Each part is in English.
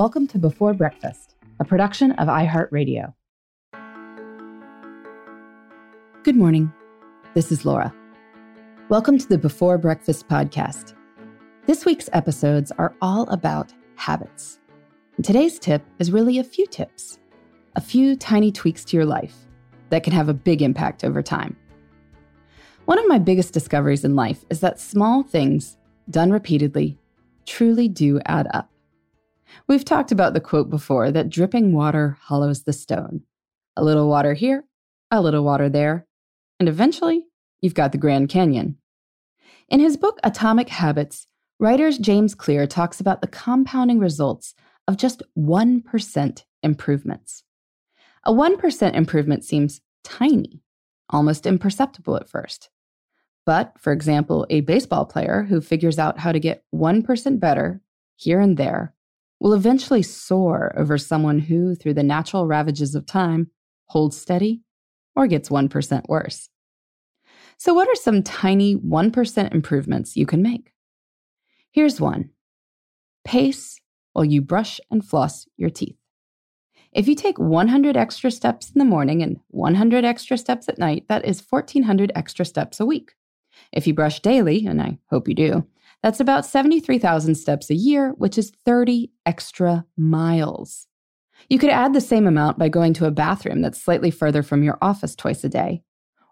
Welcome to Before Breakfast, a production of iHeartRadio. Good morning. This is Laura. Welcome to the Before Breakfast podcast. This week's episodes are all about habits. And today's tip is really a few tips, a few tiny tweaks to your life that can have a big impact over time. One of my biggest discoveries in life is that small things, done repeatedly, truly do add up. We've talked about the quote before that dripping water hollows the stone. A little water here, a little water there, and eventually you've got the Grand Canyon. In his book Atomic Habits, writer James Clear talks about the compounding results of just 1% improvements. A 1% improvement seems tiny, almost imperceptible at first. But, for example, a baseball player who figures out how to get 1% better here and there will eventually soar over someone who, through the natural ravages of time, holds steady or gets 1% worse. So, what are some tiny 1% improvements you can make? Here's one pace while you brush and floss your teeth. If you take 100 extra steps in the morning and 100 extra steps at night, that is 1,400 extra steps a week. If you brush daily, and I hope you do, that's about 73,000 steps a year, which is 30 extra miles. You could add the same amount by going to a bathroom that's slightly further from your office twice a day,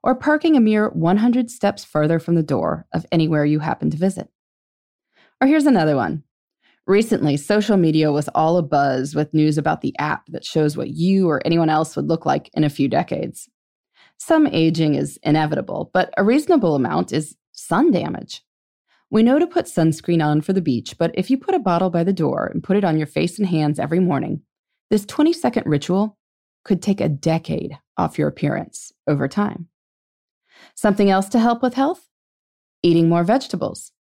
or parking a mere 100 steps further from the door of anywhere you happen to visit. Or here's another one. Recently, social media was all abuzz with news about the app that shows what you or anyone else would look like in a few decades. Some aging is inevitable, but a reasonable amount is sun damage. We know to put sunscreen on for the beach, but if you put a bottle by the door and put it on your face and hands every morning, this 20 second ritual could take a decade off your appearance over time. Something else to help with health? Eating more vegetables.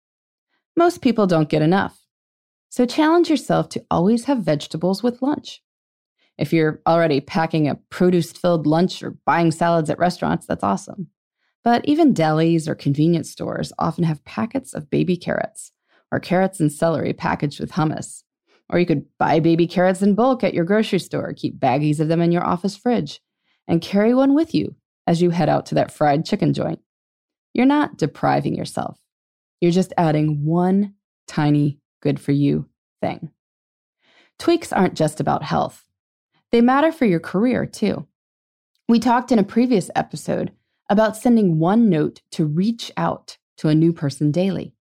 Most people don't get enough. So challenge yourself to always have vegetables with lunch. If you're already packing a produce filled lunch or buying salads at restaurants, that's awesome. But even delis or convenience stores often have packets of baby carrots or carrots and celery packaged with hummus. Or you could buy baby carrots in bulk at your grocery store, keep baggies of them in your office fridge, and carry one with you as you head out to that fried chicken joint. You're not depriving yourself. You're just adding one tiny good for you thing. Tweaks aren't just about health, they matter for your career too. We talked in a previous episode about sending one note to reach out to a new person daily.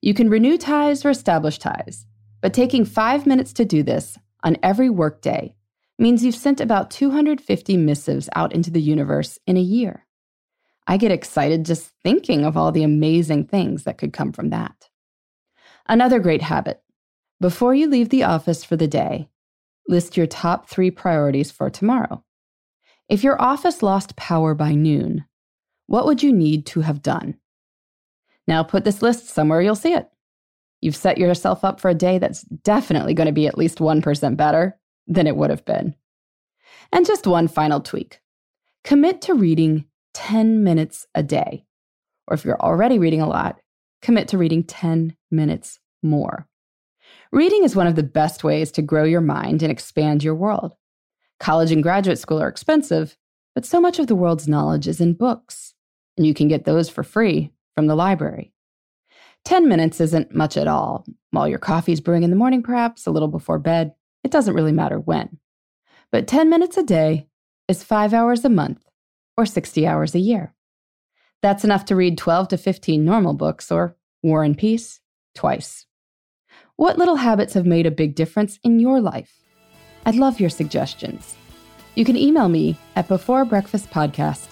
You can renew ties or establish ties, but taking five minutes to do this on every workday means you've sent about 250 missives out into the universe in a year. I get excited just thinking of all the amazing things that could come from that. Another great habit before you leave the office for the day, list your top three priorities for tomorrow. If your office lost power by noon, what would you need to have done? Now put this list somewhere you'll see it. You've set yourself up for a day that's definitely going to be at least 1% better than it would have been. And just one final tweak commit to reading 10 minutes a day. Or if you're already reading a lot, commit to reading 10 minutes more. Reading is one of the best ways to grow your mind and expand your world. College and graduate school are expensive, but so much of the world's knowledge is in books, and you can get those for free from the library. 10 minutes isn't much at all. While your coffee's brewing in the morning, perhaps, a little before bed, it doesn't really matter when. But 10 minutes a day is five hours a month or 60 hours a year. That's enough to read 12 to 15 normal books or War and Peace twice. What little habits have made a big difference in your life? I'd love your suggestions. You can email me at beforebreakfastpodcast